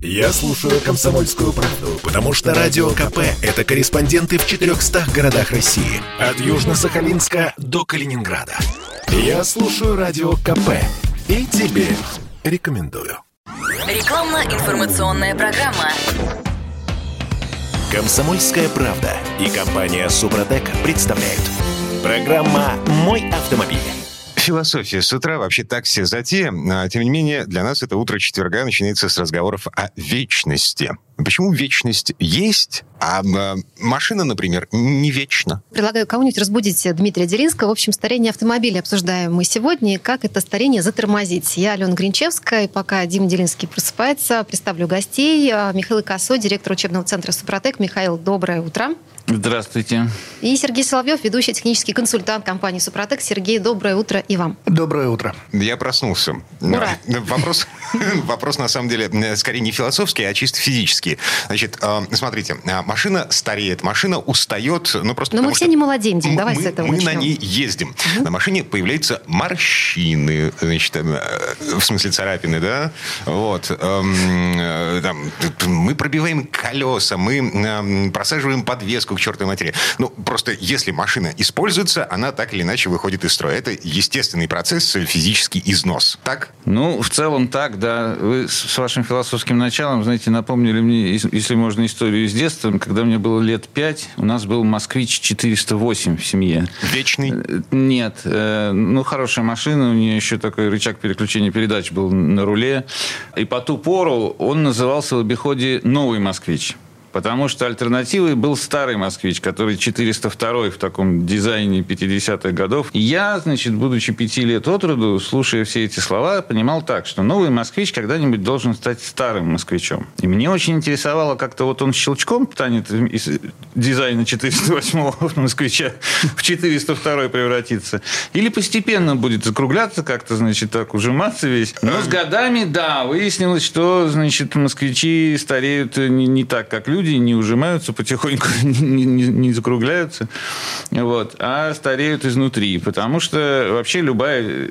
Я слушаю «Комсомольскую правду», потому что «Радио КП» — это корреспонденты в 400 городах России. От Южно-Сахалинска до Калининграда. Я слушаю «Радио КП» и тебе рекомендую. Рекламно-информационная программа. «Комсомольская правда» и компания «Супротек» представляют. Программа «Мой автомобиль». Философия с утра вообще так все затея. А, тем не менее, для нас это утро четверга начинается с разговоров о вечности. Почему вечность есть, а э, машина, например, не вечна? Предлагаю кого-нибудь разбудить Дмитрия Делинского. В общем, старение автомобиля обсуждаем мы сегодня, как это старение затормозить. Я Алена Гринчевская, пока Дима Делинский просыпается, представлю гостей. Михаил Косо, директор учебного центра «Супротек». Михаил, доброе утро. Здравствуйте. И Сергей Соловьев, ведущий технический консультант компании «Супротек». Сергей, доброе утро и вам. Доброе утро. Я проснулся. Ура. Вопрос, вопрос, на самом деле, скорее не философский, а чисто физический. Значит, э, смотрите, э, машина стареет, машина устает, ну просто Но мы все что не молодеем, Дим, давай мы, с этого Мы начнем. на ней ездим. На машине появляются морщины, значит, э, в смысле царапины, да? Вот. Эм, э, там, мы пробиваем колеса, мы эм, просаживаем подвеску к чертовой матери. Ну, просто если машина используется, она так или иначе выходит из строя. Это естественный процесс, физический износ. Так? Ну, в целом так, да. Вы с вашим философским началом, знаете, напомнили мне, если можно, историю из детства. Когда мне было лет пять, у нас был «Москвич 408» в семье. Вечный. Э, Нет. э, Ну, хорошая машина. У нее еще такой рычаг переключения передач был на руле. И по ту пору он назывался в обиходе «Новый москвич». Потому что альтернативой был старый «Москвич», который 402 в таком дизайне 50-х годов. И я, значит, будучи пяти лет от роду, слушая все эти слова, понимал так, что новый «Москвич» когда-нибудь должен стать старым «Москвичом». И мне очень интересовало, как-то вот он щелчком станет из дизайна 408 «Москвича» в 402 превратиться. Или постепенно будет закругляться как-то, значит, так ужиматься весь. Но с годами, да, выяснилось, что, значит, москвичи стареют не, не так, как люди, не ужимаются потихоньку, не, не- не закругляются, вот, а стареют изнутри. Потому что вообще любая,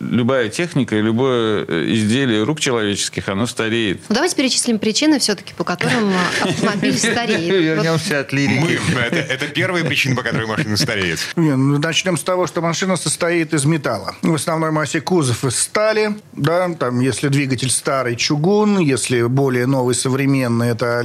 любая техника, и любое изделие рук человеческих, оно стареет. Ну, давайте перечислим причины все-таки, по которым э, автомобиль стареет. Вернемся от лирики. Мы. Это, первая причина, по которой машина стареет. Ну, начнем с того, что машина состоит из металла. В основной массе кузов из стали, да, там, если двигатель старый, чугун, если более новый, современный, это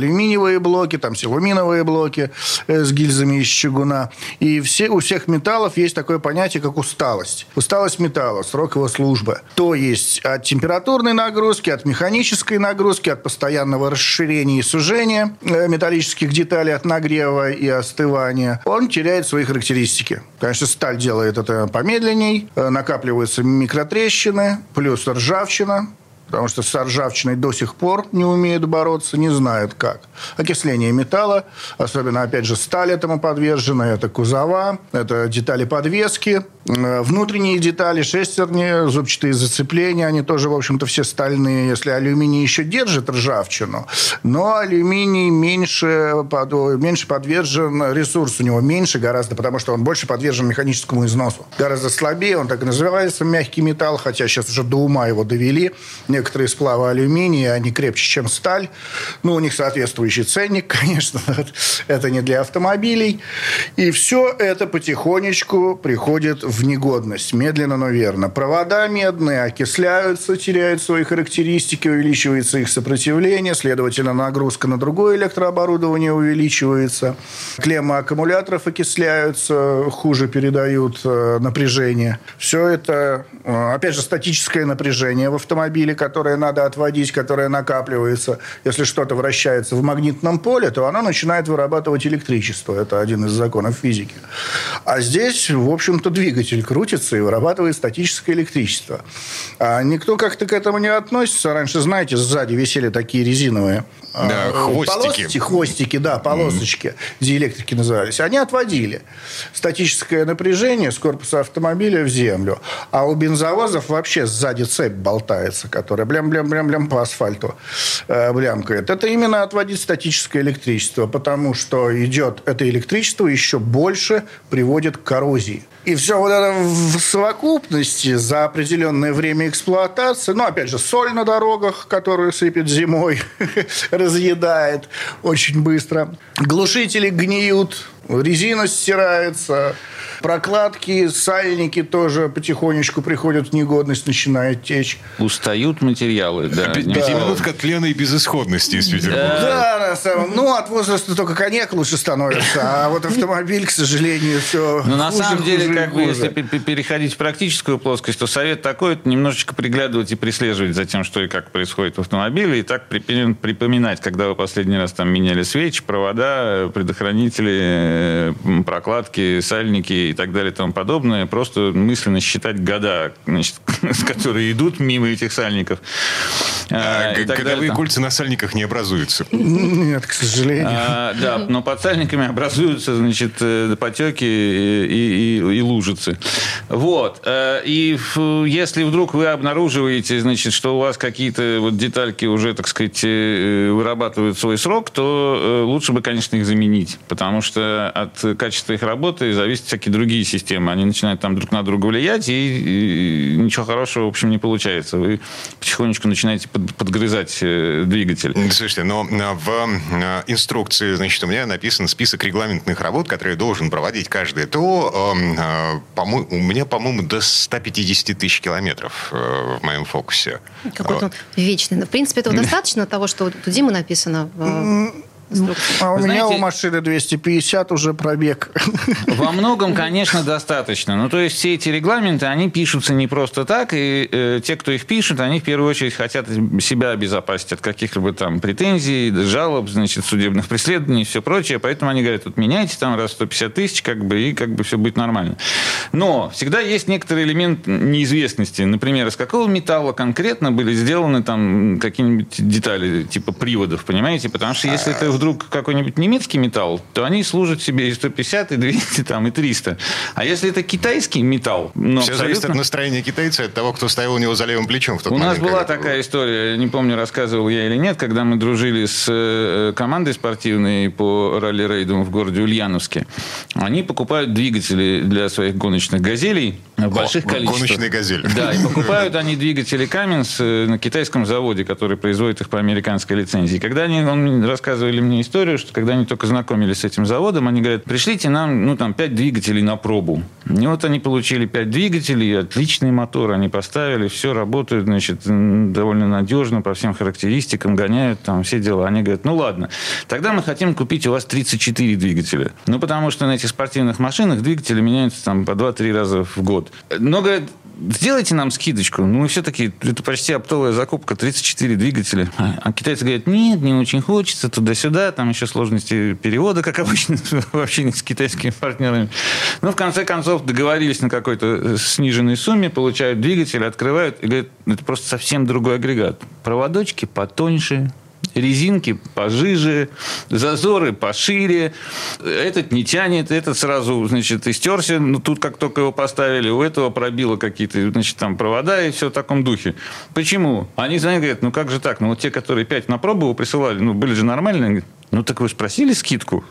алюминиевые блоки, там, силуминовые блоки э, с гильзами из чугуна. И все, у всех металлов есть такое понятие, как усталость. Усталость металла, срок его службы. То есть от температурной нагрузки, от механической нагрузки, от постоянного расширения и сужения э, металлических деталей, от нагрева и остывания, он теряет свои характеристики. Конечно, сталь делает это помедленней, э, накапливаются микротрещины, плюс ржавчина, потому что с ржавчиной до сих пор не умеют бороться, не знают как. Окисление металла, особенно, опять же, сталь этому подвержена, это кузова, это детали подвески, внутренние детали, шестерни, зубчатые зацепления, они тоже, в общем-то, все стальные. Если алюминий еще держит ржавчину, но алюминий меньше, под- меньше подвержен, ресурс у него меньше гораздо, потому что он больше подвержен механическому износу. Гораздо слабее, он так и называется, мягкий металл, хотя сейчас уже до ума его довели. Некоторые сплавы алюминия, они крепче, чем сталь. Ну, у них соответствующий ценник, конечно. Это не для автомобилей. И все это потихонечку приходит в негодность. Медленно, но верно. Провода медные окисляются, теряют свои характеристики, увеличивается их сопротивление, следовательно, нагрузка на другое электрооборудование увеличивается. Клеммы аккумуляторов окисляются, хуже передают э, напряжение. Все это, э, опять же, статическое напряжение в автомобиле, которое надо отводить, которое накапливается. Если что-то вращается в магнитном поле, то оно начинает вырабатывать электричество. Это один из законов физики. А здесь, в общем-то, двигатель крутится и вырабатывает статическое электричество. А никто как-то к этому не относится. Раньше, знаете, сзади висели такие резиновые Да, а, хвостики. полосочки, хвостики, да, полосочки, диэлектрики назывались. Они отводили статическое напряжение с корпуса автомобиля в землю. А у бензовозов вообще сзади цепь болтается, которая блям-блям-блям-блям по асфальту э, блямкает. Это именно отводить статическое электричество, потому что идет это электричество еще больше приводит к коррозии. И все вот это в совокупности за определенное время эксплуатации, ну, опять же, соль на дорогах, которую сыпет зимой, разъедает очень быстро. Глушители гниют, резина стирается, Прокладки, сальники тоже потихонечку приходят в негодность, начинает течь. Устают материалы, да. Пятиминутка да. тлена и безысходности из Петербурга. Да, на самом Ну, от возраста только коньяк лучше становится, а вот автомобиль, к сожалению, все Но на самом деле, как бы, если переходить в практическую плоскость, то совет такой, это немножечко приглядывать и прислеживать за тем, что и как происходит в автомобиле, и так припоминать, когда вы последний раз там меняли свечи, провода, предохранители, прокладки, сальники и так далее и тому подобное, просто мысленно считать года, значит, которые идут мимо этих сальников. А, а годовые кольца на сальниках не образуются. Нет, к сожалению. А, да, но под сальниками образуются, значит, э, потеки и, и, и лужицы. Вот. Э, и если вдруг вы обнаруживаете, значит, что у вас какие-то вот детальки уже, так сказать, э, вырабатывают свой срок, то лучше бы, конечно, их заменить, потому что от качества их работы зависят всякие другие системы. Они начинают там друг на друга влиять, и, и ничего хорошего, в общем, не получается. Вы потихонечку начинаете под, подгрызать э, двигатель. Слушайте, но э, в э, инструкции, значит, у меня написан список регламентных работ, которые должен проводить каждый ТО. У меня, по-моему, до 150 тысяч километров в моем фокусе. Какой-то он вечный. В принципе, этого достаточно того, что у Димы написано а у меня у машины 250 уже пробег. Во многом, конечно, достаточно. Ну, то есть все эти регламенты, они пишутся не просто так, и э, те, кто их пишут, они в первую очередь хотят себя обезопасить от каких-либо там претензий, жалоб, значит, судебных преследований и все прочее. Поэтому они говорят, вот меняйте там раз 150 тысяч, как бы, и как бы все будет нормально. Но всегда есть некоторый элемент неизвестности. Например, из какого металла конкретно были сделаны там какие-нибудь детали, типа приводов, понимаете? Потому что если это вдруг какой-нибудь немецкий металл, то они служат себе и 150, и 200, там, и 300. А если это китайский металл... Ну, Все абсолютно... зависит от настроения китайца, от того, кто стоял у него за левым плечом в тот У момент. Нас была такая было. история, не помню, рассказывал я или нет, когда мы дружили с э, командой спортивной по ралли-рейдам в городе Ульяновске. Они покупают двигатели для своих гоночных «Газелей» в больших О, количествах. Гоночные «Газели». Да, и покупают они двигатели «Каменс» э, на китайском заводе, который производит их по американской лицензии. Когда они он рассказывали мне историю, что когда они только знакомились с этим заводом, они говорят, пришлите нам, ну, там, пять двигателей на пробу. И вот они получили пять двигателей, отличный мотор, они поставили, все работает, значит, довольно надежно по всем характеристикам, гоняют там все дела. Они говорят, ну, ладно, тогда мы хотим купить у вас 34 двигателя. Ну, потому что на этих спортивных машинах двигатели меняются там по 2-3 раза в год. Но, говорят, сделайте нам скидочку. Ну, мы все-таки, это почти оптовая закупка, 34 двигателя. А китайцы говорят, нет, не очень хочется, туда-сюда, там еще сложности перевода, как обычно, в общении с китайскими партнерами. Но, в конце концов, договорились на какой-то э, сниженной сумме, получают двигатель, открывают и говорят, это просто совсем другой агрегат. Проводочки потоньше, резинки пожиже, зазоры пошире. Этот не тянет, этот сразу, значит, истерся. Ну, тут как только его поставили, у этого пробило какие-то, значит, там провода и все в таком духе. Почему? Они звонят, говорят, ну как же так? Ну вот те, которые пять на пробу присылали, ну были же нормальные. Ну, так вы спросили скидку?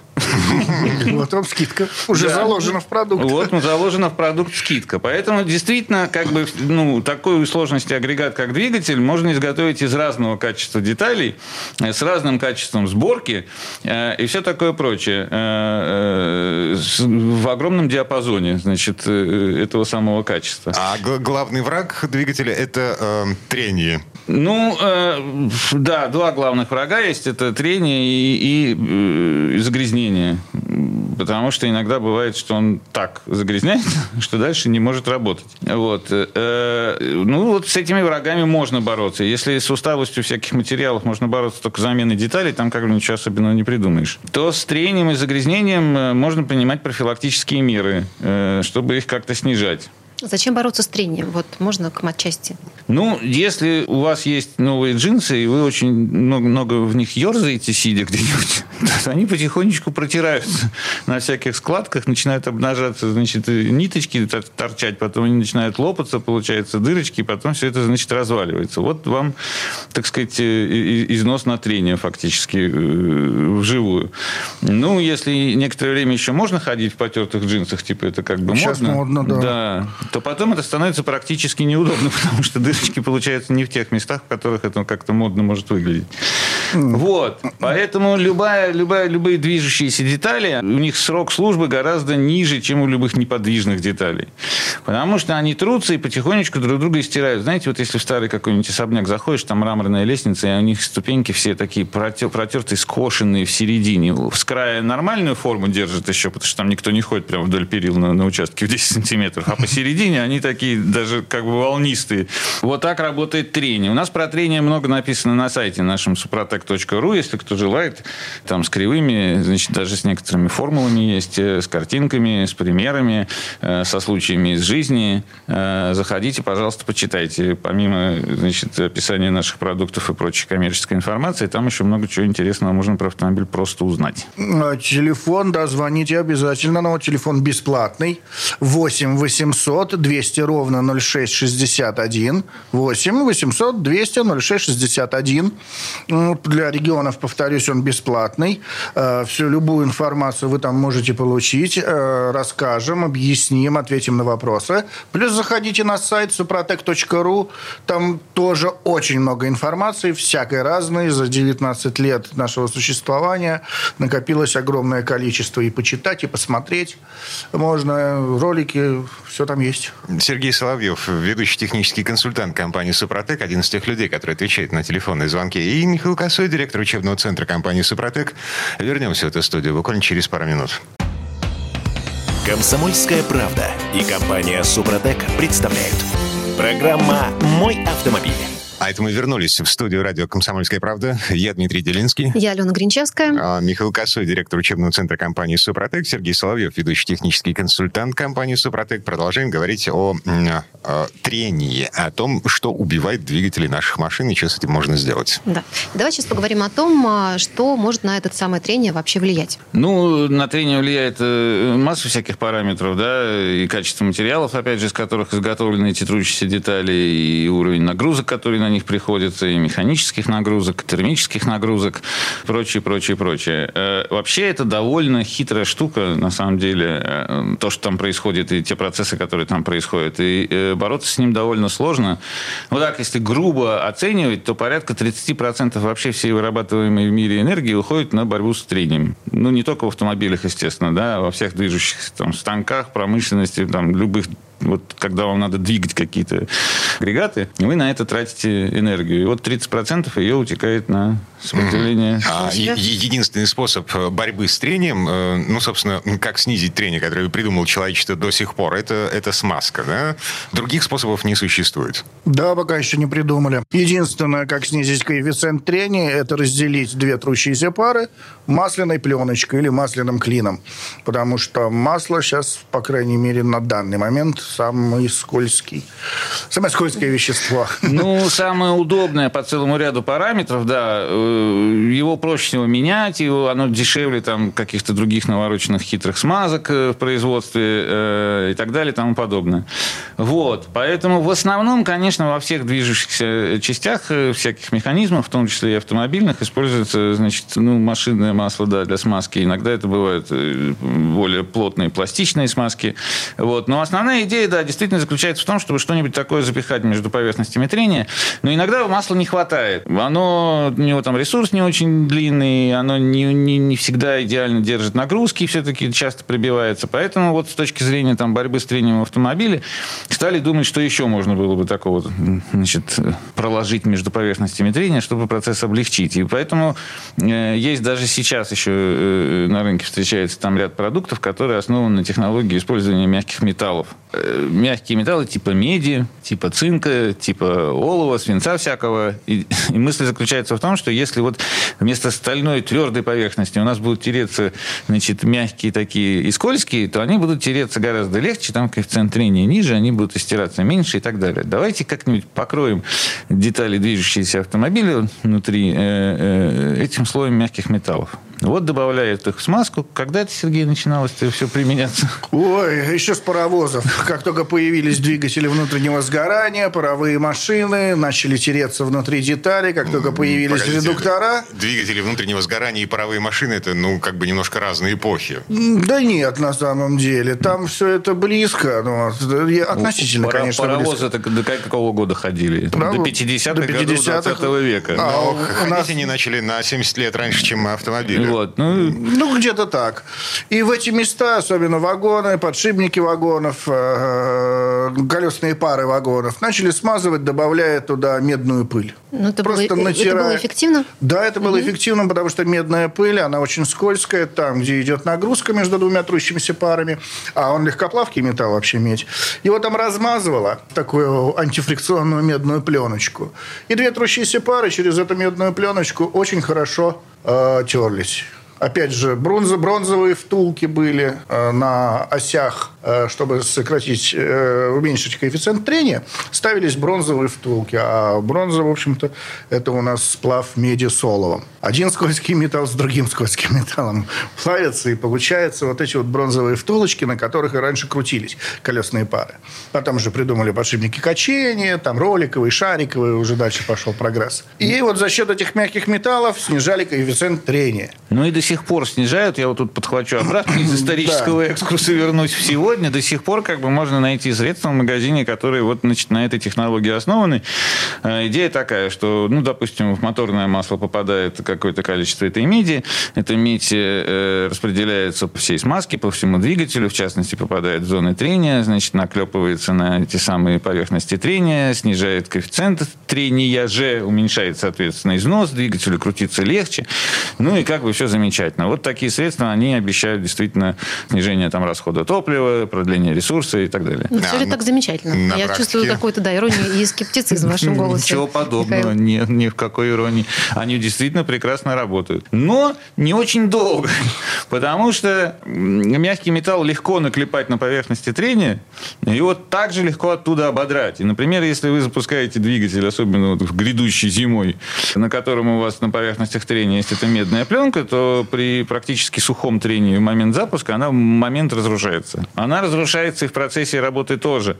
Вот вам скидка. Уже заложена в продукт. Вот, ну, заложена в продукт скидка. Поэтому, действительно, как бы, ну, такой сложности агрегат, как двигатель, можно изготовить из разного качества деталей, э, с разным качеством сборки э, и все такое прочее. Э, в огромном диапазоне, значит, этого самого качества. А главный враг двигателя – это трение. Ну, да, два главных врага есть. Это трение и и э, загрязнение. Потому что иногда бывает, что он так загрязняет, что дальше не может работать. Вот. Э, ну, вот с этими врагами можно бороться. Если с усталостью всяких материалов можно бороться только заменой деталей, там как бы ничего особенного не придумаешь. То с трением и загрязнением э, можно принимать профилактические меры, чтобы их как-то снижать. Зачем бороться с трением? Вот можно к матчасти. Ну, если у вас есть новые джинсы, и вы очень много, много в них ерзаете, сидя где-нибудь, то они потихонечку протираются на всяких складках, начинают обнажаться, значит, ниточки торчать, потом они начинают лопаться, получается дырочки, и потом все это, значит, разваливается. Вот вам, так сказать, э, износ на трение фактически э, вживую. Ну, если некоторое время еще можно ходить в потертых джинсах, типа это как бы Сейчас модно. модно, да. Да, то потом это становится практически неудобно, потому что дырочки получаются не в тех местах, в которых это как-то модно может выглядеть. Вот. Поэтому любая, любая, любые движущиеся детали, у них срок службы гораздо ниже, чем у любых неподвижных деталей. Потому что они трутся и потихонечку друг друга истирают. Знаете, вот если в старый какой-нибудь особняк заходишь, там мраморная лестница, и у них ступеньки все такие протертые, скошенные в середине. С края нормальную форму держат еще, потому что там никто не ходит прямо вдоль перил на, на участке в 10 сантиметров. А посередине они такие даже как бы волнистые. Вот так работает трение. У нас про трение много написано на сайте нашем suprotec.ru, если кто желает. Там с кривыми, значит, даже с некоторыми формулами есть, э, с картинками, с примерами, э, со случаями из жизни. Э, заходите, пожалуйста, почитайте. Помимо, значит, описания наших продуктов и прочей коммерческой информации, там еще много чего интересного можно про автомобиль просто узнать. Телефон, да, звоните обязательно. Но телефон бесплатный. 8 800 200 ровно 0661. 8 800 200 0661. Для регионов, повторюсь, он бесплатный. Э, Всю любую информацию вы там можете получить. Э, Расскажем, объясним, ответим на вопросы. Плюс заходите на сайт suprotec.ru. Там тоже очень много информации, всякой разной. За 19 лет нашего существования накопилось огромное количество и почитать, и посмотреть. Можно ролики, все там есть. Сергей Соловьев, ведущий технический консультант компании «Супротек», один из тех людей, которые отвечает на телефонные звонки. И Михаил Косой, директор учебного центра компании «Супротек». Вернемся в эту студию буквально через пару минут. Комсомольская правда и компания «Супротек» представляют. Программа «Мой автомобиль». А это мы вернулись в студию радио «Комсомольская правда». Я Дмитрий Делинский. Я Алена Гринчевская. А, Михаил Косой, директор учебного центра компании «Супротек». Сергей Соловьев, ведущий технический консультант компании «Супротек». Продолжаем говорить о, о трении, о том, что убивает двигатели наших машин и что с этим можно сделать. Да. Давай сейчас поговорим о том, а, что может на это самое трение вообще влиять. Ну, на трение влияет э, масса всяких параметров, да, и качество материалов, опять же, из которых изготовлены эти трущиеся детали, и уровень нагрузок, который на них приходится, и механических нагрузок, термических нагрузок, прочее, прочее, прочее. Э, вообще это довольно хитрая штука, на самом деле, э, то, что там происходит, и те процессы, которые там происходят. И э, бороться с ним довольно сложно. Вот так, если грубо оценивать, то порядка 30% вообще всей вырабатываемой в мире энергии уходит на борьбу с трением. Ну, не только в автомобилях, естественно, да, а во всех движущихся там станках, промышленности, там, любых вот когда вам надо двигать какие-то агрегаты, вы на это тратите энергию. И вот 30% ее утекает на сопротивление. А, е- единственный способ э, борьбы с трением, э, ну, собственно, как снизить трение, которое придумал человечество до сих пор, это, это смазка, да? Других способов не существует. Да, пока еще не придумали. Единственное, как снизить коэффициент трения, это разделить две трущиеся пары масляной пленочкой или масляным клином. Потому что масло сейчас, по крайней мере, на данный момент самый скользкий. Самое скользкое вещество. Ну, самое удобное по целому ряду параметров, да. Э, его проще всего менять, его, оно дешевле там каких-то других навороченных хитрых смазок э, в производстве э, и так далее и тому подобное. Вот. Поэтому в основном, конечно, во всех движущихся частях э, всяких механизмов, в том числе и автомобильных, используется, значит, ну, машинное масло, да, для смазки. Иногда это бывают более плотные пластичные смазки. Вот. Но основная идея, да, действительно заключается в том, чтобы что-нибудь такое запихать между поверхностями трения. Но иногда масла не хватает. Оно, у него там ресурс не очень длинный, оно не, не, не всегда идеально держит нагрузки, все-таки часто прибивается. Поэтому вот с точки зрения там, борьбы с трением в автомобиле стали думать, что еще можно было бы такого значит, проложить между поверхностями трения, чтобы процесс облегчить. И поэтому э, есть даже сейчас еще э, на рынке встречается там ряд продуктов, которые основаны на технологии использования мягких металлов э, мягкие металлы типа меди, типа цинка, типа олова, свинца всякого. И, и мысль заключается в том, что если вот вместо стальной твердой поверхности у нас будут тереться значит, мягкие такие и скользкие, то они будут тереться гораздо легче, там коэффициент трения ниже, они будут истираться меньше и так далее. Давайте как-нибудь покроем детали движущиеся автомобиля внутри э, э, этим слоем мягких металлов. Вот добавляют их в смазку. Когда это, Сергей, начиналось это все применяться? Ой, еще с паровозов. Как только появились двигатели внутреннего сгорания, паровые машины начали тереться внутри деталей. Как только появились Погодите, редуктора... Двигатели внутреннего сгорания и паровые машины – это, ну, как бы немножко разные эпохи. Да нет, на самом деле. Там все это близко. Ну, относительно, Пара- конечно, Паровозы близко. до какого года ходили? Да, до вот 50-х до годов 50-х. 20 века. А, Но у ходить нас- они начали на 70 лет раньше, чем автомобили. Вот, ну, Ну, где-то так. И в эти места, особенно вагоны, подшипники вагонов, э, колесные пары вагонов, начали смазывать, добавляя туда медную пыль. Ну, это, было, Просто это натирая. было эффективно? Да, это было эффективно, потому что медная пыль, она очень скользкая, там, где идет нагрузка между двумя трущимися парами, а он легкоплавкий металл вообще медь. Его там размазывало в такую антифрикционную медную пленочку. И две трущиеся пары через эту медную пленочку очень хорошо э, терлись. Опять же, бронзо, бронзовые втулки были э, на осях, э, чтобы сократить, э, уменьшить коэффициент трения, ставились бронзовые втулки. А бронза, в общем-то, это у нас сплав меди с. Один скользкий металл с другим скользким металлом плавится, и получается вот эти вот бронзовые втулочки, на которых и раньше крутились колесные пары. Потом же придумали подшипники качения, там роликовые, шариковые, уже дальше пошел прогресс. И вот за счет этих мягких металлов снижали коэффициент трения. Ну и до сих пор снижают. Я вот тут подхвачу обратно из исторического экскурса вернусь в сегодня. До сих пор как бы можно найти средства в магазине, которые вот значит, на этой технологии основаны. Э, Идея такая, что, ну, допустим, в моторное масло попадает какое-то количество этой меди. Эта медь э, распределяется по всей смазке, по всему двигателю. В частности, попадает в зоны трения, значит, наклепывается на эти самые поверхности трения, снижает коэффициент трения же, уменьшает, соответственно, износ, двигателю крутиться легче. Ну и как бы все замечательно. Вот такие средства, они обещают действительно снижение там расхода топлива, продление ресурса и так далее. Ну, Да, все ли ну, так замечательно? на Я практике- чувствую какую-то, да, иронию и скептицизм в вашем голосе. Ничего подобного, нет, ни в какой иронии. Они действительно прекрасно работают. Но не очень долго. Потому что мягкий металл легко наклепать на поверхности трения, и вот так же легко оттуда ободрать. И, например, если вы запускаете двигатель, особенно вот в грядущей зимой, на котором у вас на поверхностях трения есть эта медная пленка, то при практически сухом трении в момент запуска она в момент разрушается. Она разрушается и в процессе работы тоже.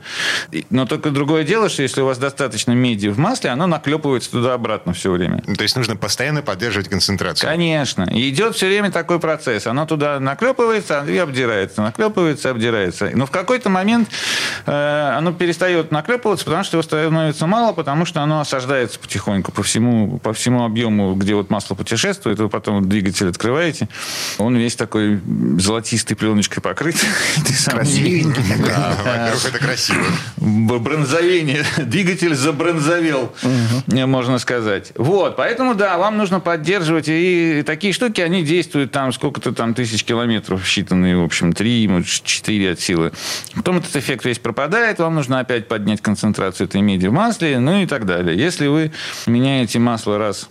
И- Но только другое дело, что если у вас достаточно меди в масле, оно наклепывается туда-обратно все время. То есть нужно постоянно поддерживать концентрацию. Конечно. И идет все время такой процесс. Оно туда наклепывается и обдирается. Наклепывается, обдирается. Но в какой-то момент э, оно перестает наклепываться, потому что его становится мало, потому что оно осаждается потихоньку по всему, по всему объему, где вот масло путешествует. Вы потом двигатель открываете. Он весь такой золотистой пленочкой покрыт. Красивенький. Да, во-первых, это красиво. Бронзовение. Двигатель забронзовел, можно сказать. Вот, поэтому, да, вам нужно поддерживать. И такие штуки, они действуют там сколько-то там тысяч километров считанные, в общем, 3, может, 4 от силы. Потом этот эффект весь пропадает, вам нужно опять поднять концентрацию этой меди в масле, ну и так далее. Если вы меняете масло раз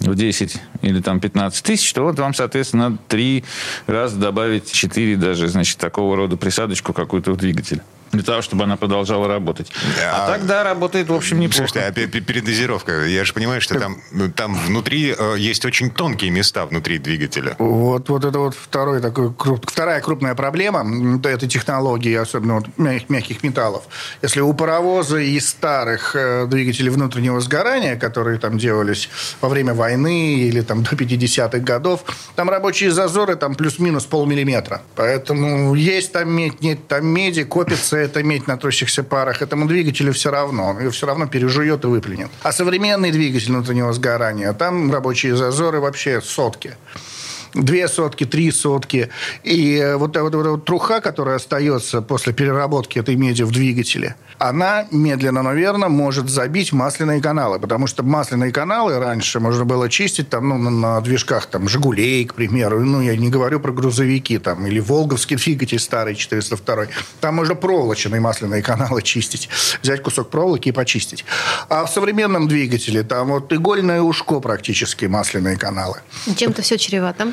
в 10 или там 15 тысяч, то вот вам, соответственно, надо 3 раза добавить 4 даже, значит, такого рода присадочку какую-то в двигатель. Для того, чтобы она продолжала работать. Да. А тогда работает, в общем, неплохо. Слушайте, а пе- пе- передозировка, я же понимаю, что там, ну, там внутри э, есть очень тонкие места внутри двигателя. Вот, вот это вот второй такой, круп- вторая крупная проблема этой технологии, особенно вот мягких, мягких металлов. Если у паровоза и старых э, двигателей внутреннего сгорания, которые там делались во время войны или там до 50-х годов, там рабочие зазоры там плюс-минус полмиллиметра. Поэтому есть там медь, нет там меди, копится эта медь на трущихся парах. Этому двигателю все равно. Он ее все равно пережует и выплюнет. А современный двигатель внутреннего сгорания, там рабочие зазоры вообще сотки. Две сотки, три сотки. И вот, вот, вот, вот труха, которая остается после переработки этой меди в двигателе, она медленно, наверное, может забить масляные каналы. Потому что масляные каналы раньше можно было чистить там, ну, на движках там, «Жигулей», к примеру. Ну, я не говорю про грузовики там, или «Волговский двигатель старый 402». Там можно проволочные масляные каналы чистить. Взять кусок проволоки и почистить. А в современном двигателе там вот игольное ушко практически масляные каналы. Чем-то все чревато.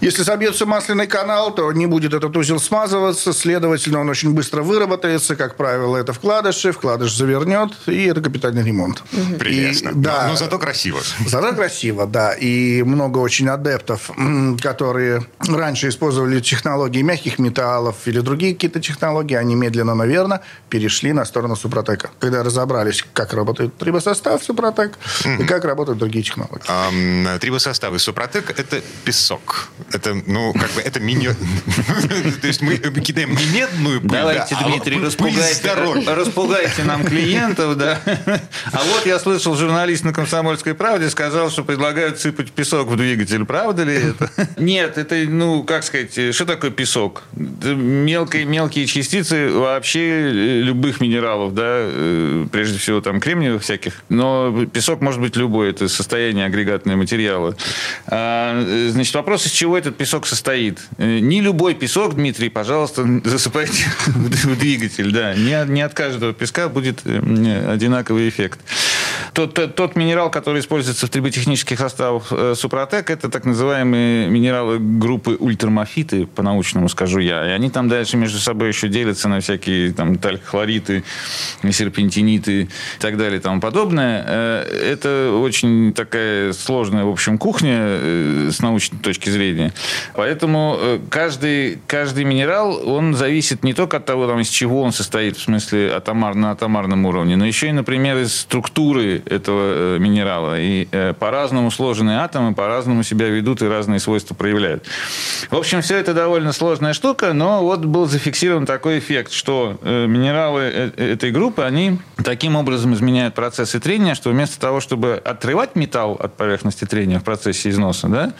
Если собьется масляный канал, то не будет этот узел смазываться, следовательно, он очень быстро выработается. Как правило, это вкладыши, вкладыш завернет, и это капитальный ремонт. Прелестно. И, да, Но, но зато красиво. Зато красиво, да. И много очень адептов, которые раньше использовали технологии мягких металлов или другие какие-то технологии, они медленно, наверное, перешли на сторону Супротека. Когда разобрались, как работает трибосостав Супротек и как работают другие технологии. А, трибосоставы Супротек – это песок. Это, ну, как бы, это мини... То есть мы кидаем не медную пыль, Давайте, да, а Дмитрий, распугайте, здоровья. распугайте нам клиентов, да. А вот я слышал, журналист на «Комсомольской правде» сказал, что предлагают сыпать песок в двигатель. Правда ли это? Нет, это, ну, как сказать, что такое песок? Мелкие, мелкие частицы вообще любых минералов, да, э, прежде всего там кремниевых всяких, но песок может быть любой, это состояние агрегатного материала. Э, значит, вопрос, из чего этот песок состоит? Э, Не любой песок, Дмитрий, пожалуйста, засыпайте в двигатель, да, не, не от каждого песка будет э, одинаковый эффект. Тот, тот, тот минерал, который используется в триботехнических составах э, Супротек, это так называемые минералы группы ультрамофиты, по-научному скажу я. И они там дальше между собой еще делятся на всякие там талькохлориты, серпентиниты и так далее и тому подобное. Это очень такая сложная, в общем, кухня с научной точки зрения. Поэтому э, каждый, каждый минерал, он зависит не только от того, там, из чего он состоит, в смысле атомар, на атомарном уровне, но еще и, например, из структуры этого э, минерала. И э, по-разному сложенные атомы по-разному себя ведут и разные свойства проявляют. В общем, все это довольно сложная штука, но вот был зафиксирован такой эффект, что минералы этой группы, они таким образом изменяют процессы трения, что вместо того, чтобы отрывать металл от поверхности трения в процессе износа, да,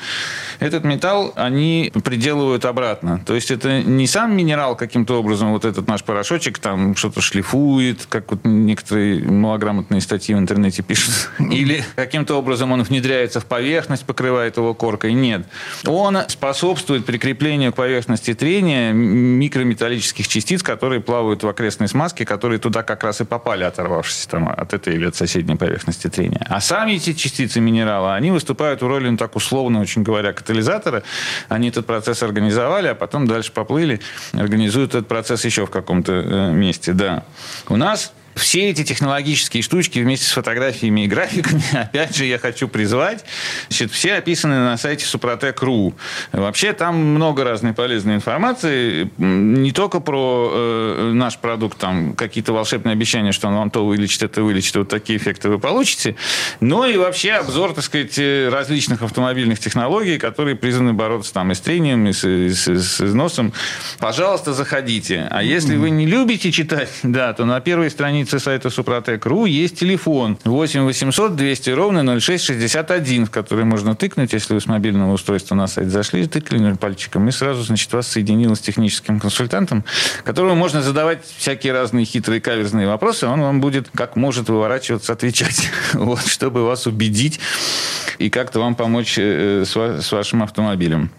этот металл они приделывают обратно. То есть это не сам минерал каким-то образом, вот этот наш порошочек там что-то шлифует, как вот некоторые малограмотные статьи в интернете пишут, или каким-то образом он внедряется в поверхность, покрывает его коркой. Нет. Он способствует прикреплению к поверхности трения микрометаллических частиц, которые плавают в окрестной смазке, которые туда как раз и попали, оторвавшись там от этой или от соседней поверхности трения. А сами эти частицы минерала, они выступают в роли, ну так условно, очень говоря, катализатора. Они этот процесс организовали, а потом дальше поплыли, организуют этот процесс еще в каком-то э, месте. Да. У нас все эти технологические штучки вместе с фотографиями и графиками, опять же, я хочу призвать, значит, все описаны на сайте Супротек.ру. Вообще там много разной полезной информации, не только про э, наш продукт, там какие-то волшебные обещания, что он вам то вылечит, это вылечит, вот такие эффекты вы получите, но и вообще обзор, так сказать, э, различных автомобильных технологий, которые призваны бороться там и с трением, и с, и с- и с износом. Пожалуйста, заходите. А если вы не любите читать, да, то на первой странице сайта Супротек.ру есть телефон 8 800 200 ровно 0661, в который можно тыкнуть, если вы с мобильного устройства на сайт зашли, тыкнули пальчиком, и сразу, значит, вас соединило с техническим консультантом, которому можно задавать всякие разные хитрые каверзные вопросы, он вам будет, как может выворачиваться, отвечать, вот, чтобы вас убедить и как-то вам помочь э, с, ва- с вашим автомобилем.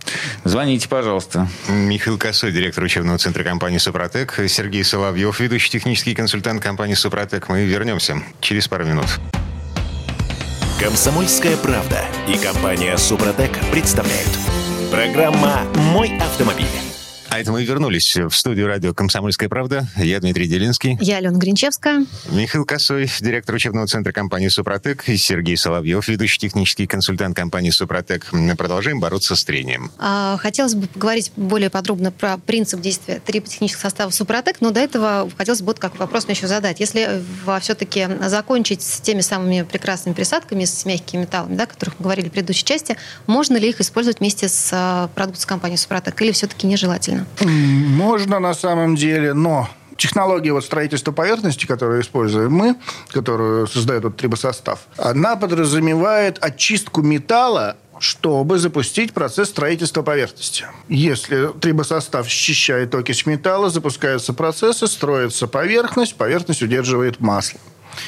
Звоните, пожалуйста. Михаил Косой, директор учебного центра компании «Супротек», Сергей Соловьев, ведущий технический консультант компании «Супротек». Мы вернемся через пару минут. Комсомольская правда и компания Супротек представляют. Программа «Мой автомобиль». А это мы вернулись в студию радио «Комсомольская правда». Я Дмитрий Делинский. Я Алена Гринчевская. Михаил Косой, директор учебного центра компании «Супротек», и Сергей Соловьев, ведущий технический консультант компании «Супротек». Мы Продолжаем бороться с трением. А, Хотелось бы поговорить более подробно про принцип действия триботехнических составов Супротек, но до этого хотелось бы вот как вопрос мне еще задать. Если все-таки закончить с теми самыми прекрасными присадками, с мягкими металлами, да, о которых мы говорили в предыдущей части, можно ли их использовать вместе с а, продукцией компании Супротек или все-таки нежелательно? Можно на самом деле, но технология вот строительства поверхности, которую используем мы, которую создает вот трибосостав, она подразумевает очистку металла чтобы запустить процесс строительства поверхности. Если трибосостав счищает окись металла, запускаются процессы, строится поверхность, поверхность удерживает масло.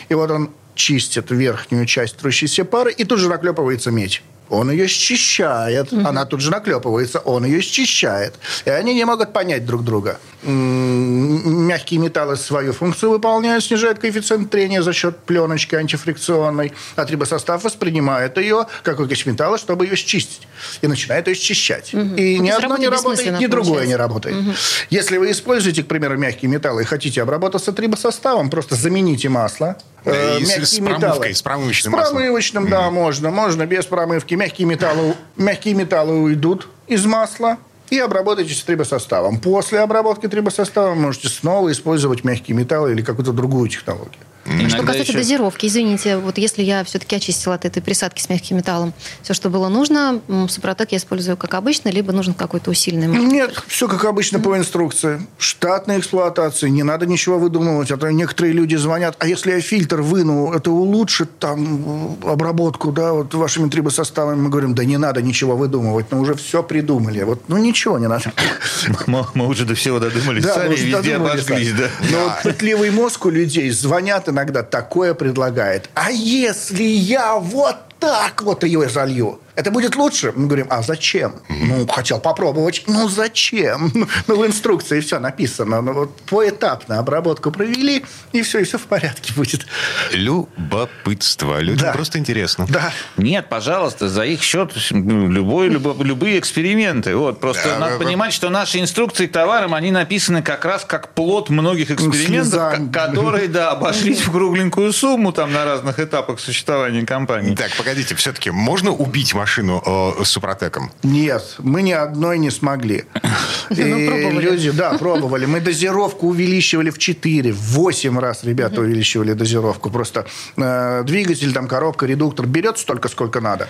И вот он чистит верхнюю часть трущейся пары, и тут же наклепывается медь. Он ее счищает. Угу. Она тут же наклепывается. Он ее счищает. И они не могут понять друг друга. Мягкие металлы свою функцию выполняют, снижают коэффициент трения за счет пленочки антифрикционной. А трибосостав воспринимает ее как окись металла, чтобы ее счистить. И начинает ее счищать. Угу. И ни одно не работает, ни другое не работает. Угу. Если вы используете, к примеру, мягкие металлы и хотите обработаться трибосоставом, просто замените масло Э, и мягкие с, металлы. С промывочным С промывочным, маслом. да, mm. можно. Можно без промывки. Мягкие металлы, мягкие металлы уйдут из масла и обработайте трибосоставом. После обработки трибосоставом можете снова использовать мягкие металлы или какую-то другую технологию. Иногда что касается еще... дозировки, извините, вот если я все-таки очистила от этой присадки с мягким металлом, все, что было нужно, Супротек я использую как обычно, либо нужен какой-то усиленный Нет, все как обычно mm-hmm. по инструкции. Штатная эксплуатация, не надо ничего выдумывать. А то некоторые люди звонят, а если я фильтр выну, это улучшит там обработку, да, вот вашими трибосоставами. Мы говорим, да не надо ничего выдумывать, мы уже все придумали. Вот, ну ничего не надо. Мы уже до всего додумались, сами везде обошлись, да. Но вот пытливый мозг у людей звонят иногда такое предлагает. А если я вот так вот ее залью? Это будет лучше? Мы говорим, а зачем? Ну, хотел попробовать. Ну, зачем? Ну, в инструкции все написано. Ну, вот поэтапно обработку провели, и все, и все в порядке будет. Любопытство. Людям да. просто интересно. Да. Нет, пожалуйста, за их счет любой, любой, любые эксперименты. Вот, просто да, надо да, понимать, что наши инструкции к товарам, они написаны как раз как плод многих экспериментов, Слезам. которые, да, обошлись в кругленькую сумму там на разных этапах существования компании. Так, погодите, все-таки можно убить машину э, с Супротеком? Нет, мы ни одной не смогли. Ну, И люди, да, пробовали. Мы дозировку увеличивали в 4, в 8 раз ребята увеличивали дозировку. Просто э, двигатель, там коробка, редуктор берет столько, сколько надо.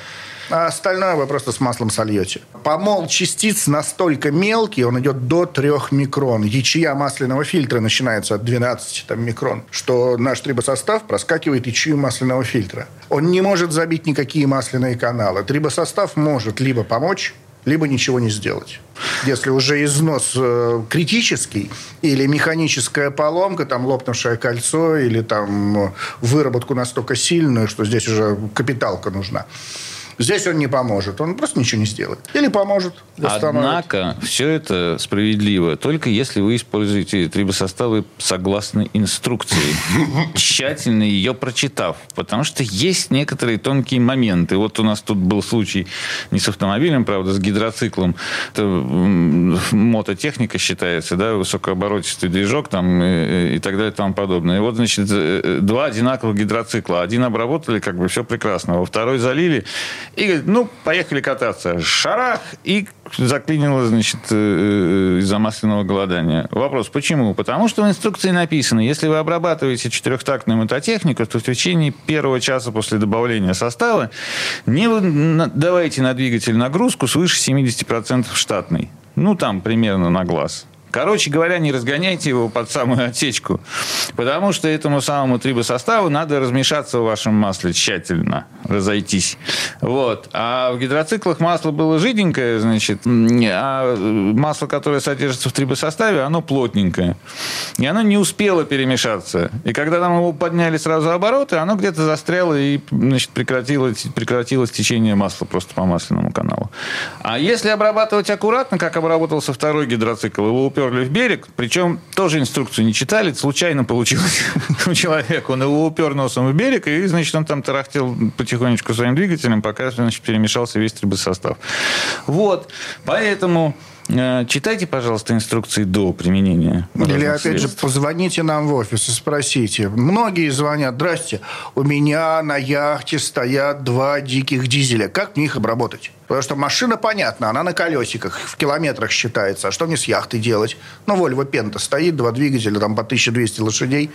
А остальное вы просто с маслом сольете. Помол частиц настолько мелкий, он идет до 3 микрон. Ячея масляного фильтра начинается от 12 там, микрон, что наш трибосостав проскакивает ячею масляного фильтра. Он не может забить никакие масляные каналы. Трибосостав может либо помочь, либо ничего не сделать. Если уже износ э, критический или механическая поломка, там лопнувшее кольцо или там э, выработку настолько сильную, что здесь уже капиталка нужна. Здесь он не поможет. Он просто ничего не сделает. Или поможет. Однако, все это справедливо, только если вы используете трибосоставы согласно инструкции, тщательно ее прочитав. Потому что есть некоторые тонкие моменты. Вот у нас тут был случай не с автомобилем, правда, с гидроциклом. Это мототехника считается, да, высокооборотистый движок там и, и так далее и тому подобное. И вот, значит, э, два одинаковых гидроцикла. Один обработали, как бы все прекрасно. Во второй залили, и говорит, ну, поехали кататься. Шарах! И заклинило, значит, э, э, из-за масляного голодания. Вопрос, почему? Потому что в инструкции написано, если вы обрабатываете четырехтактную мототехнику, то в течение первого часа после добавления состава не давайте на двигатель нагрузку свыше 70% штатной. Ну, там примерно на глаз. Короче говоря, не разгоняйте его под самую отсечку, потому что этому самому трибосоставу надо размешаться в вашем масле тщательно, разойтись. Вот. А в гидроциклах масло было жиденькое, значит, а масло, которое содержится в трибосоставе, оно плотненькое. И оно не успело перемешаться. И когда там его подняли сразу обороты, оно где-то застряло и значит, прекратилось, прекратилось течение масла просто по масляному каналу. А если обрабатывать аккуратно, как обработался второй гидроцикл, его уперли в берег, причем тоже инструкцию не читали, случайно получилось у человека. Он его упер носом в берег, и, значит, он там тарахтел потихонечку своим двигателем, пока, значит, перемешался весь трибосостав. Вот, поэтому Э, читайте, пожалуйста, инструкции до применения. Или, опять средств. же, позвоните нам в офис и спросите. Многие звонят, здрасте, у меня на яхте стоят два диких дизеля. Как мне их обработать? Потому что машина, понятно, она на колесиках, в километрах считается. А что мне с яхтой делать? Ну, Volvo Penta стоит, два двигателя, там по 1200 лошадей,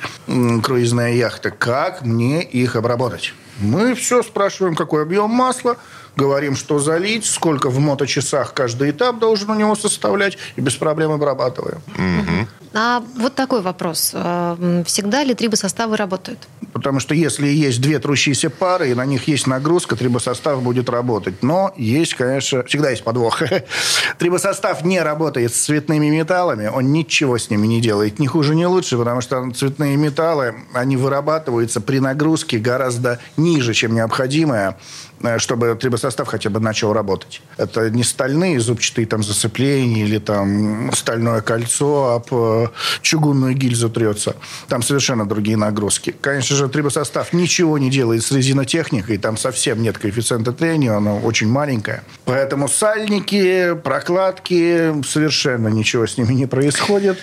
круизная яхта. Как мне их обработать? Мы все спрашиваем, какой объем масла, говорим, что залить, сколько в моточасах каждый этап должен у него составлять, и без проблем обрабатываем. Угу. А вот такой вопрос. Э, всегда ли трибосоставы работают? Потому что если есть две трущиеся пары, и на них есть нагрузка, трибосостав будет работать. Но есть, конечно, всегда есть подвох. Трибосостав не работает с цветными металлами, он ничего с ними не делает. Ни хуже, ни лучше, потому что цветные металлы, они вырабатываются при нагрузке гораздо ниже, чем необходимое Э, чтобы трибосостав хотя бы начал работать. Это не стальные зубчатые там зацепления или там стальное кольцо об э, чугунную гильзу трется. Там совершенно другие нагрузки. Конечно же, трибосостав ничего не делает с резинотехникой. Там совсем нет коэффициента трения, оно очень маленькое. Поэтому сальники, прокладки, совершенно ничего с ними не происходит.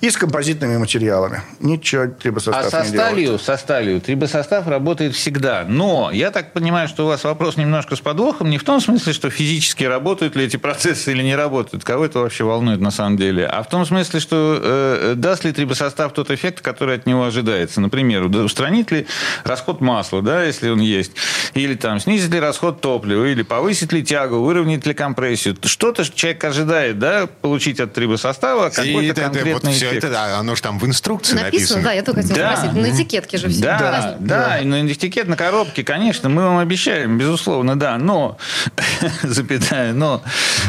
И с композитными материалами. Ничего трибосостав а со не сталью, делает. со сталью трибосостав работает всегда. Но я так понимаю, что у вас вопрос немножко с подвохом, не в том смысле, что физически работают ли эти процессы или не работают, кого это вообще волнует на самом деле, а в том смысле, что э, даст ли трибосостав тот эффект, который от него ожидается. Например, устранит ли расход масла, да, если он есть, или там снизит ли расход топлива, или повысит ли тягу, выровняет ли компрессию. Что-то человек ожидает, да, получить от трибосостава какой-то конкретный вот эффект. Все это, оно же там в инструкции написано. Написано, да, я только хотела Да. спросить. На этикетке же все. Да, да, и на этикет на коробке, конечно, мы вам обещаем, безусловно, да, но, запятая, но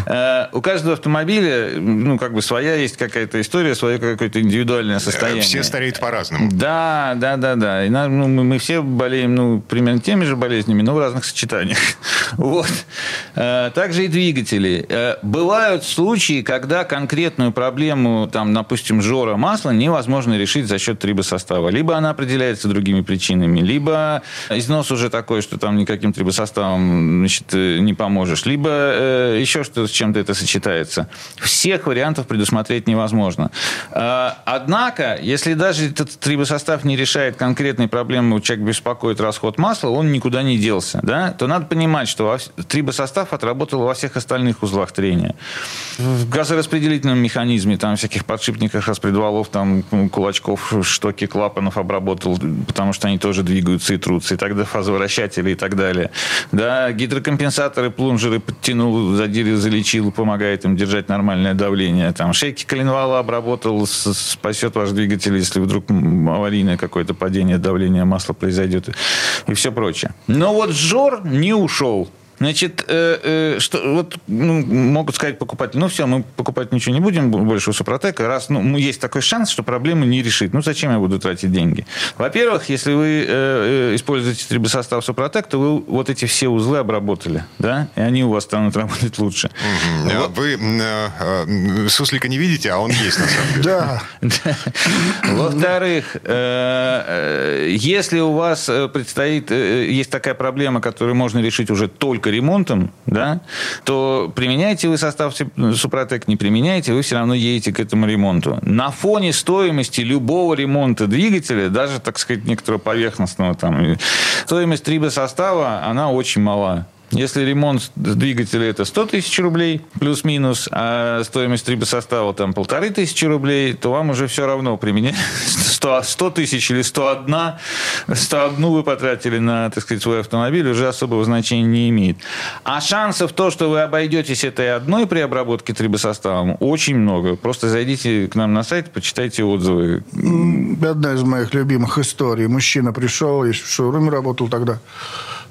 э, у каждого автомобиля, ну, как бы своя есть какая-то история, свое какое-то индивидуальное состояние. Все стареют по-разному. Да, да, да, да. И на- ну, мы, мы все болеем, ну, примерно теми же болезнями, но в разных сочетаниях. Вот. Э, Также и двигатели. Э, Бывают случаи, когда конкретную проблему, там, допустим, жора масла невозможно решить за счет трибосостава. Либо она определяется другими причинами, либо износ уже такой, что там никаким трибосоставом значит, э, не поможешь, либо еще что с чем-то это сочетается. Всех вариантов предусмотреть невозможно. Однако, если даже этот трибосостав не решает конкретной проблемы, у человека беспокоит расход масла, он никуда не делся, да, то надо понимать, что во трибосостав отработал во всех остальных узлах трения. В газораспределительном механизме, там, всяких подшипниках, распредвалов, там, кулачков, штоки, клапанов обработал, потому что они тоже двигаются и трутся, и тогда фазовращатели и так далее. Да, гидрокомпенсаторы, плунжеры подтянул, задели, залечил, помогает им держать нормальное давление. Там, шейки коленвала обработал, спасет ваш двигатель, если вдруг аварийное какое-то падение давления масла произойдет и все прочее. Но вот жор не ушел. Значит, э, э, что, вот ну, могут сказать покупатель, ну все, мы покупать ничего не будем больше у Супротека, раз ну, есть такой шанс, что проблему не решить. Ну зачем я буду тратить деньги? Во-первых, если вы э, э, используете трибосостав Супротек, то вы вот эти все узлы обработали, да, и они у вас станут работать лучше. Мгм. Вы э, э, суслика не видите, а он есть на самом деле. Да. Во-вторых, э, э, если у вас предстоит, есть такая проблема, которую можно решить уже только ремонтом, да, то применяете вы состав Суп- Супротек, не применяете, вы все равно едете к этому ремонту. На фоне стоимости любого ремонта двигателя, даже, так сказать, некоторого поверхностного, там, стоимость трибосостава, она очень мала. Если ремонт двигателя это 100 тысяч рублей плюс-минус, а стоимость трибосостава там полторы тысячи рублей, то вам уже все равно применять 100, 100 тысяч или 101, 101 вы потратили на, так сказать, свой автомобиль, уже особого значения не имеет. А шансов то, что вы обойдетесь этой одной при обработке трибосоставом, очень много. Просто зайдите к нам на сайт, почитайте отзывы. Одна из моих любимых историй. Мужчина пришел, я в шоуруме работал тогда.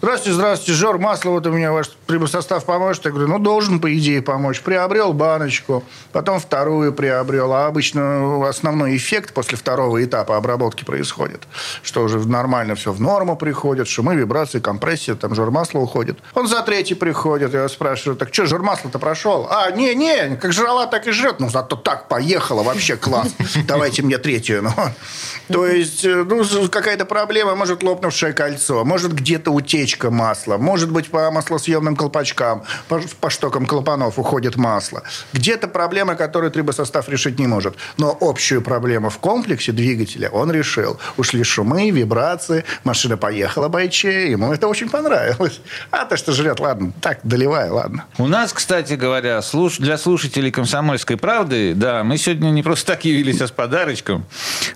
Здравствуйте, здравствуйте, Жор, масло вот у меня ваш трибосостав поможет. Я говорю, ну, должен, по идее, помочь. Приобрел баночку, потом вторую приобрел. А обычно основной эффект после второго этапа обработки происходит. Что уже нормально все в норму приходит, шумы, вибрации, компрессия, там жор масла уходит. Он за третий приходит, я спрашиваю, так что, жор масла-то прошел? А, не-не, как жрала, так и жрет. Ну, зато так поехала, вообще класс. Давайте мне третью. Ну, то есть, э, ну, какая-то проблема, может, лопнувшее кольцо, может, где-то утечка масла, может быть, по маслосъемным колпачкам, по, по штокам клапанов уходит масло. Где-то проблема, которую трибосостав решить не может. Но общую проблему в комплексе двигателя он решил. Ушли шумы, вибрации, машина поехала бойче, ему это очень понравилось. А то, что жрет, ладно, так, доливай, ладно. У нас, кстати говоря, слуш- для слушателей «Комсомольской правды», да, мы сегодня не просто так явились, а с подарочком.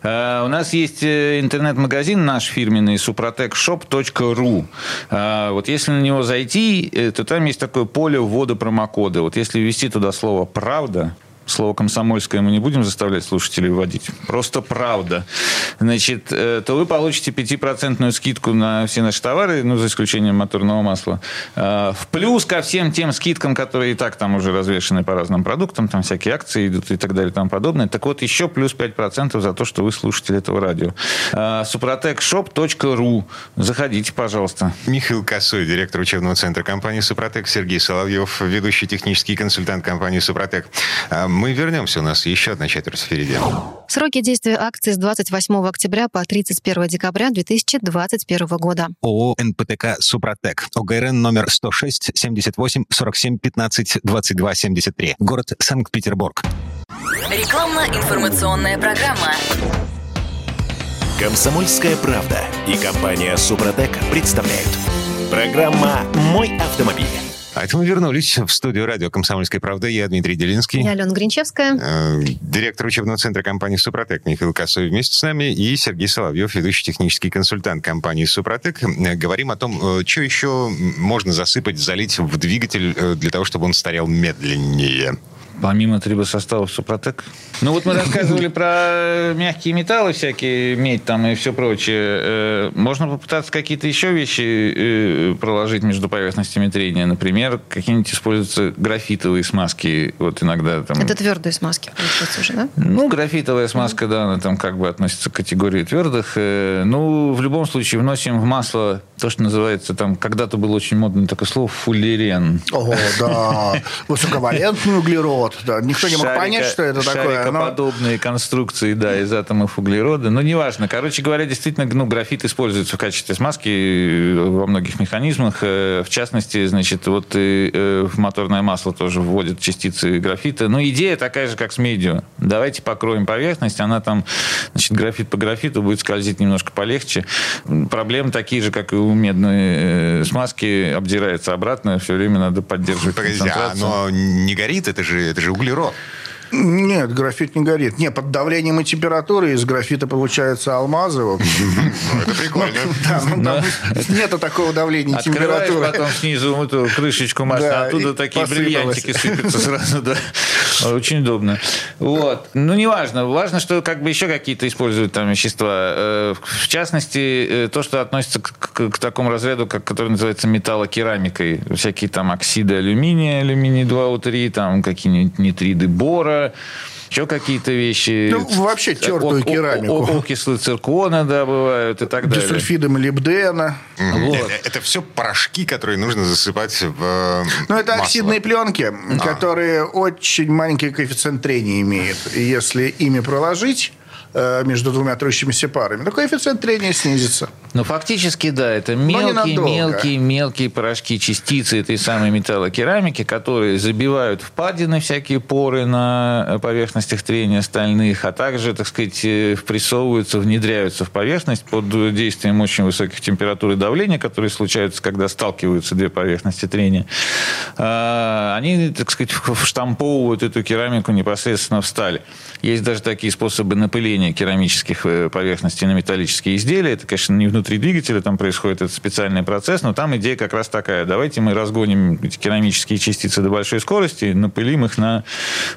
А, У нас есть э, интернет-магазин наш фирменный suprotecshop.ru. А, Вот если на него зайти, э, то там есть такое поле ввода промокода. Вот если ввести туда слово «правда», слово «комсомольское» мы не будем заставлять слушателей вводить, просто правда, значит, э, то вы получите 5% скидку на все наши товары, ну, за исключением моторного масла. Э, в плюс ко всем тем скидкам, которые и так там уже развешаны по разным продуктам, там всякие акции идут и так далее и тому подобное. Так вот, еще плюс 5% за то, что вы слушатели этого радио. suprotecshop.ru. Заходите, пожалуйста. Михаил Косой, директор учебного центра компании «Супротек», Сергей Соловьев, ведущий технический консультант компании «Супротек». Мы вернемся, у нас еще одна четверть впереди. Сроки действия акции с 28 октября по 31 декабря 2021 года. ООО «НПТК Супротек». ОГРН номер 106 78 47 15 22 73. Город Санкт-Петербург. Рекламно-информационная программа. Комсомольская правда и компания Супротек представляют. Программа «Мой автомобиль». А это мы вернулись в студию радио «Комсомольская правда». Я Дмитрий Делинский. Я Алена Гринчевская. Э, директор учебного центра компании «Супротек» Михаил Косой вместе с нами и Сергей Соловьев, ведущий технический консультант компании «Супротек». Э, говорим о том, э, что еще можно засыпать, залить в двигатель для того, чтобы он старел медленнее. Помимо трибосоставов Супротек. Ну вот мы рассказывали про мягкие металлы всякие, медь там и все прочее. Э, можно попытаться какие-то еще вещи э, проложить между поверхностями трения. Например, какие-нибудь используются графитовые смазки. Вот иногда там... Это твердые смазки, получается уже, да? Ну, графитовая смазка, да, она там как бы относится к категории твердых. Э, ну, в любом случае, вносим в масло то, что называется там, когда-то было очень модное такое слово, фуллерен. Ого, да. Высоковалентный углерод да. Никто не мог Шарика, понять, что это такое. Шарикоподобные но... конструкции, да, из атомов углерода. Но неважно. Короче говоря, действительно, ну, графит используется в качестве смазки э, во многих механизмах. Э, в частности, значит, вот и э, в моторное масло тоже вводят частицы графита. Но идея такая же, как с медью. Давайте покроем поверхность, она там, значит, графит по графиту будет скользить немножко полегче. Проблемы такие же, как и у медной смазки, обдирается обратно, все время надо поддерживать Погоди, а оно не горит? Это же это же углерод. Нет, графит не горит. Не, под давлением и температурой из графита получается алмазы. Ну, это прикольно. Ну, Нету такого давления и температуры. потом снизу эту крышечку масла, оттуда такие бриллиантики сыпятся сразу. да. Очень удобно. Вот. Ну, неважно. Важно, что как бы еще какие-то используют там вещества. Э, в частности, э, то, что относится к такому разряду, как, который называется металлокерамикой. Всякие там оксиды алюминия, алюминий 2О3, там какие-нибудь нитриды бора, еще какие-то вещи. Ну, вообще тертую о, керамику. О, окислы циркона, да, бывают и так далее. Дисульфиды молибдена. Вот. Это, это все порошки, которые нужно засыпать в э, Ну, это масло. оксидные пленки, а. которые очень маленький коэффициент трения имеют. И если ими проложить Э, между двумя трущимися парами, то коэффициент трения снизится. Ну, фактически, да, это мелкие, мелкие, мелкие порошки, частицы этой самой металлокерамики, которые забивают впадины, всякие поры на поверхностях трения стальных, а также, так сказать, э, впрессовываются, внедряются в поверхность под действием очень высоких температур и давления, которые случаются, когда сталкиваются две поверхности трения. А, они, так сказать, вштамповывают эту керамику непосредственно в сталь. Есть даже такие способы напыления керамических э, поверхностей на металлические изделия. Это, конечно, не внутри двигателя, там происходит этот специальный процесс, но там идея как раз такая. Давайте мы разгоним эти керамические частицы до большой скорости, напылим их на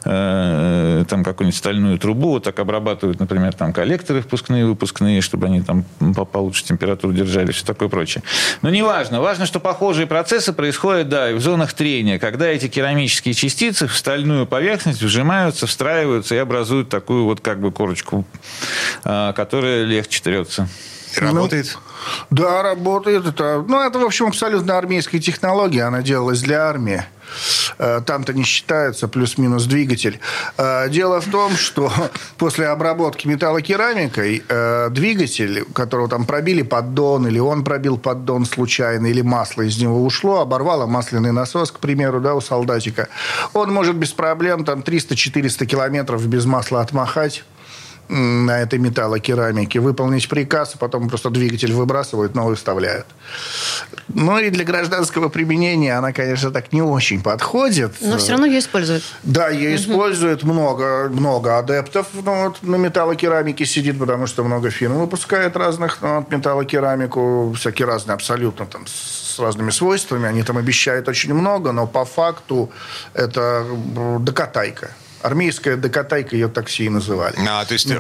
э, там какую-нибудь стальную трубу, вот так обрабатывают, например, там коллекторы впускные, выпускные, чтобы они там получше температуру держали, все такое прочее. Но не важно. Важно, что похожие процессы происходят, да, и в зонах трения, когда эти керамические частицы в стальную поверхность вжимаются, встраиваются и образуют такую вот как бы корочку а, которая легче трется. Работает? Ну, да, работает. Это, ну, это, в общем, абсолютно армейская технология. Она делалась для армии. Э, там-то не считается плюс-минус двигатель. Э, дело в том, что после обработки металлокерамикой э, двигатель, которого там пробили поддон, или он пробил поддон случайно, или масло из него ушло, оборвало масляный насос, к примеру, да, у солдатика, он может без проблем там 300-400 километров без масла отмахать на этой металлокерамике, выполнить приказ, а потом просто двигатель выбрасывают, новый вставляют. Ну и для гражданского применения она, конечно, так не очень подходит. Но все равно ее используют. Да, ее угу. используют много, много адептов ну, вот, на металлокерамике сидит, потому что много фирм выпускает разных ну, вот, металлокерамику, всякие разные абсолютно там с разными свойствами. Они там обещают очень много, но по факту это докатайка. Армейская докатайка ее такси и называли. А, то есть э,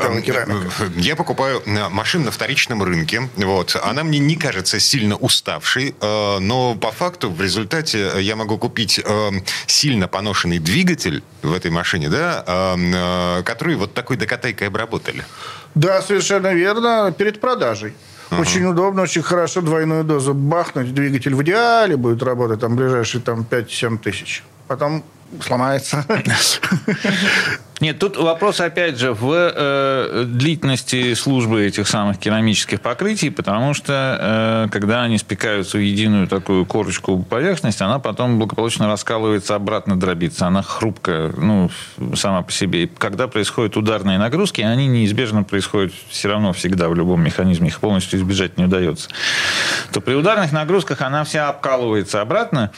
я покупаю э, машину на вторичном рынке. Вот. Она мне не кажется сильно уставшей, э, но по факту в результате я могу купить сильно поношенный двигатель в этой машине, да, который вот такой докатайкой обработали. Да, совершенно верно. Перед продажей. Ага. Очень удобно, очень хорошо двойную дозу бахнуть. Двигатель в идеале будет работать там ближайшие там, 5-7 тысяч. Потом сломается. Нет, тут вопрос, опять же, в э, длительности службы этих самых керамических покрытий, потому что э, когда они спекаются в единую такую корочку поверхность, она потом благополучно раскалывается, обратно дробится. Она хрупкая, ну, сама по себе. И когда происходят ударные нагрузки, они неизбежно происходят все равно всегда в любом механизме. Их полностью избежать не удается. То при ударных нагрузках она вся обкалывается обратно,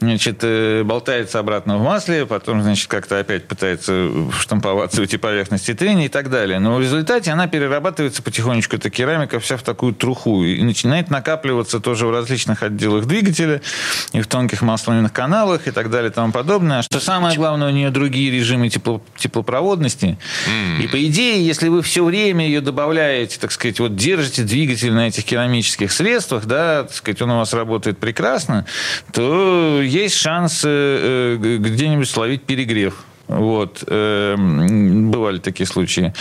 значит, э, болтается обратно в масле, потом, значит, как-то опять пытается штамповаться эти поверхности трения и так далее. Но в результате она перерабатывается потихонечку, эта керамика вся в такую труху, и начинает накапливаться тоже в различных отделах двигателя, и в тонких масляных каналах, и так далее, и тому подобное. Что самое главное, у нее другие режимы тепло, теплопроводности. Mm. И по идее, если вы все время ее добавляете, так сказать, вот держите двигатель на этих керамических средствах, да, так сказать, он у вас работает прекрасно, то есть шанс э, э, где-нибудь словить перегрев. Вот. Эм, бывали такие случаи.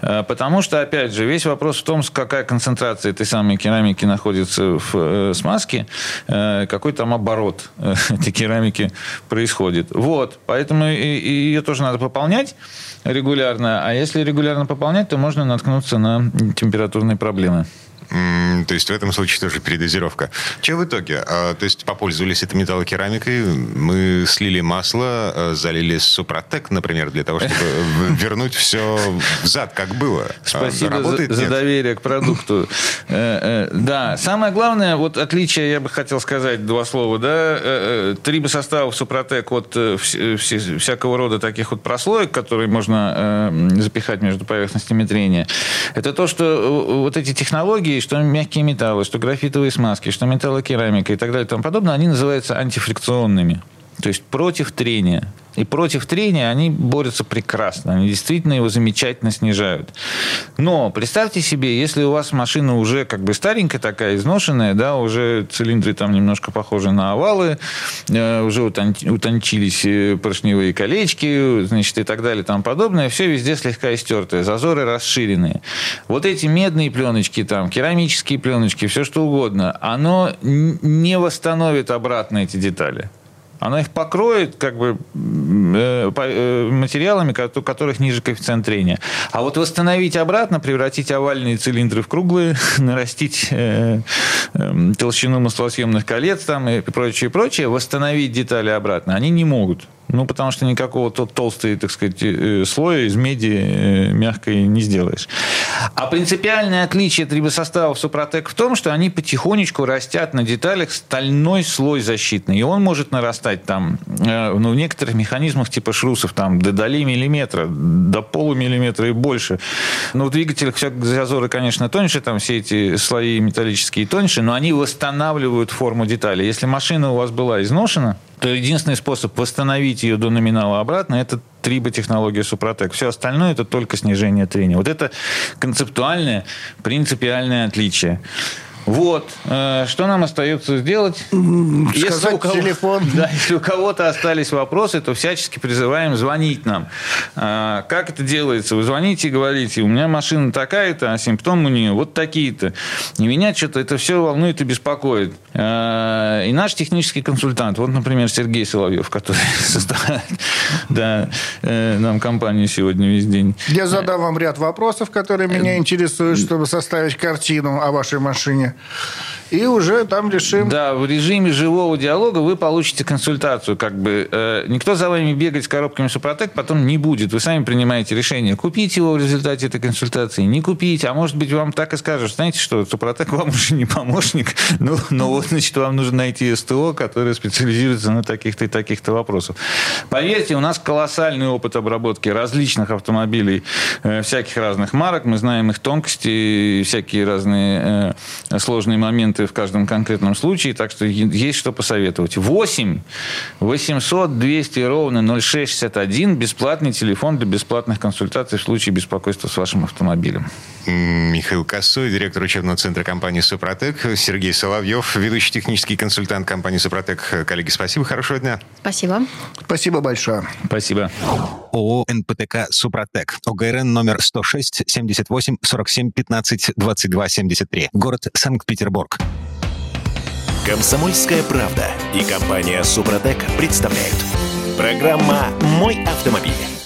Э, потому что, опять же, весь вопрос в том, какая концентрация этой самой керамики находится в э, смазке, э, какой там оборот этой керамики происходит. Вот. Поэтому ее тоже надо пополнять регулярно. А если регулярно пополнять, то можно наткнуться на температурные проблемы. То есть в этом случае тоже передозировка. Че в итоге? А, то есть попользовались этой металлокерамикой, мы слили масло, а, залили супротек, например, для того, чтобы вернуть все взад, как было. А, Спасибо Работает, за, за доверие к продукту. Э, э, да, самое главное, вот отличие, я бы хотел сказать два слова, да, э, три бы составов супротек от всякого рода таких вот прослоек, которые можно запихать между поверхностями трения, это то, что вот эти технологии материи, что мягкие металлы, что графитовые смазки, что металлокерамика и так далее и тому подобное, они называются антифрикционными. То есть против трения. И против трения они борются прекрасно. Они действительно его замечательно снижают. Но представьте себе, если у вас машина уже как бы старенькая такая, изношенная, да, уже цилиндры там немножко похожи на овалы, э, уже утончились э, поршневые колечки, значит, и так далее и тому подобное. Все везде слегка истертое, зазоры расширенные. Вот эти медные пленочки, там, керамические пленочки, все что угодно, оно не восстановит обратно эти детали. Она их покроет как бы э, э, материалами, у которых ниже коэффициент трения. А вот восстановить обратно, превратить овальные цилиндры в круглые, нарастить э, толщину маслосъемных колец там и прочее, прочее, восстановить детали обратно они не могут. Ну, потому что никакого толстого, так сказать, э, слоя из меди э, мягкой не сделаешь. А принципиальное отличие трибосоставов Супротек в том, что они потихонечку растят на деталях стальной слой защитный. И он может нарастать там, э, ну, в некоторых механизмах типа шрусов, там, до долей миллиметра, до полумиллиметра и больше. Ну, в двигателях все зазоры, конечно, тоньше, там все эти слои металлические тоньше, но они восстанавливают форму детали. Если машина у вас была изношена, единственный способ восстановить ее до номинала обратно – это триботехнология Супротек. Все остальное – это только снижение трения. Вот это концептуальное, принципиальное отличие. Вот. Э, что нам остается сделать? Если у кого, телефон. Да, если у кого-то остались вопросы, то всячески призываем звонить нам. Э, как это делается? Вы звоните и говорите, у меня машина такая-то, а симптомы у нее вот такие-то. И меня что-то это все волнует и беспокоит. Э, и наш технический консультант, вот, например, Сергей Соловьев, который составляет да, нам компанию сегодня весь день. Я задам вам ряд вопросов, которые меня интересуют, чтобы составить картину о вашей машине и уже там решим. Да, в режиме живого диалога вы получите консультацию. Как бы э, никто за вами бегать с коробками Супротек потом не будет. Вы сами принимаете решение, купить его в результате этой консультации, не купить. А может быть, вам так и скажут, знаете что, Супротек вам уже не помощник, ну, но вот, значит, вам нужно найти СТО, которое специализируется на таких-то и таких-то вопросах. Поверьте, у нас колоссальный опыт обработки различных автомобилей э, всяких разных марок. Мы знаем их тонкости, всякие разные э, сложные моменты в каждом конкретном случае, так что есть что посоветовать. 8 800 200 ровно 0661 бесплатный телефон для бесплатных консультаций в случае беспокойства с вашим автомобилем. Михаил Косой, директор учебного центра компании «Супротек», Сергей Соловьев, ведущий технический консультант компании «Супротек». Коллеги, спасибо, хорошего дня. Спасибо. Спасибо большое. Спасибо. ООО «НПТК Супротек». ОГРН номер 106 78 47 15 22 73. Город Санкт-Петербург. Комсомольская правда и компания «Супротек» представляют. Программа «Мой автомобиль».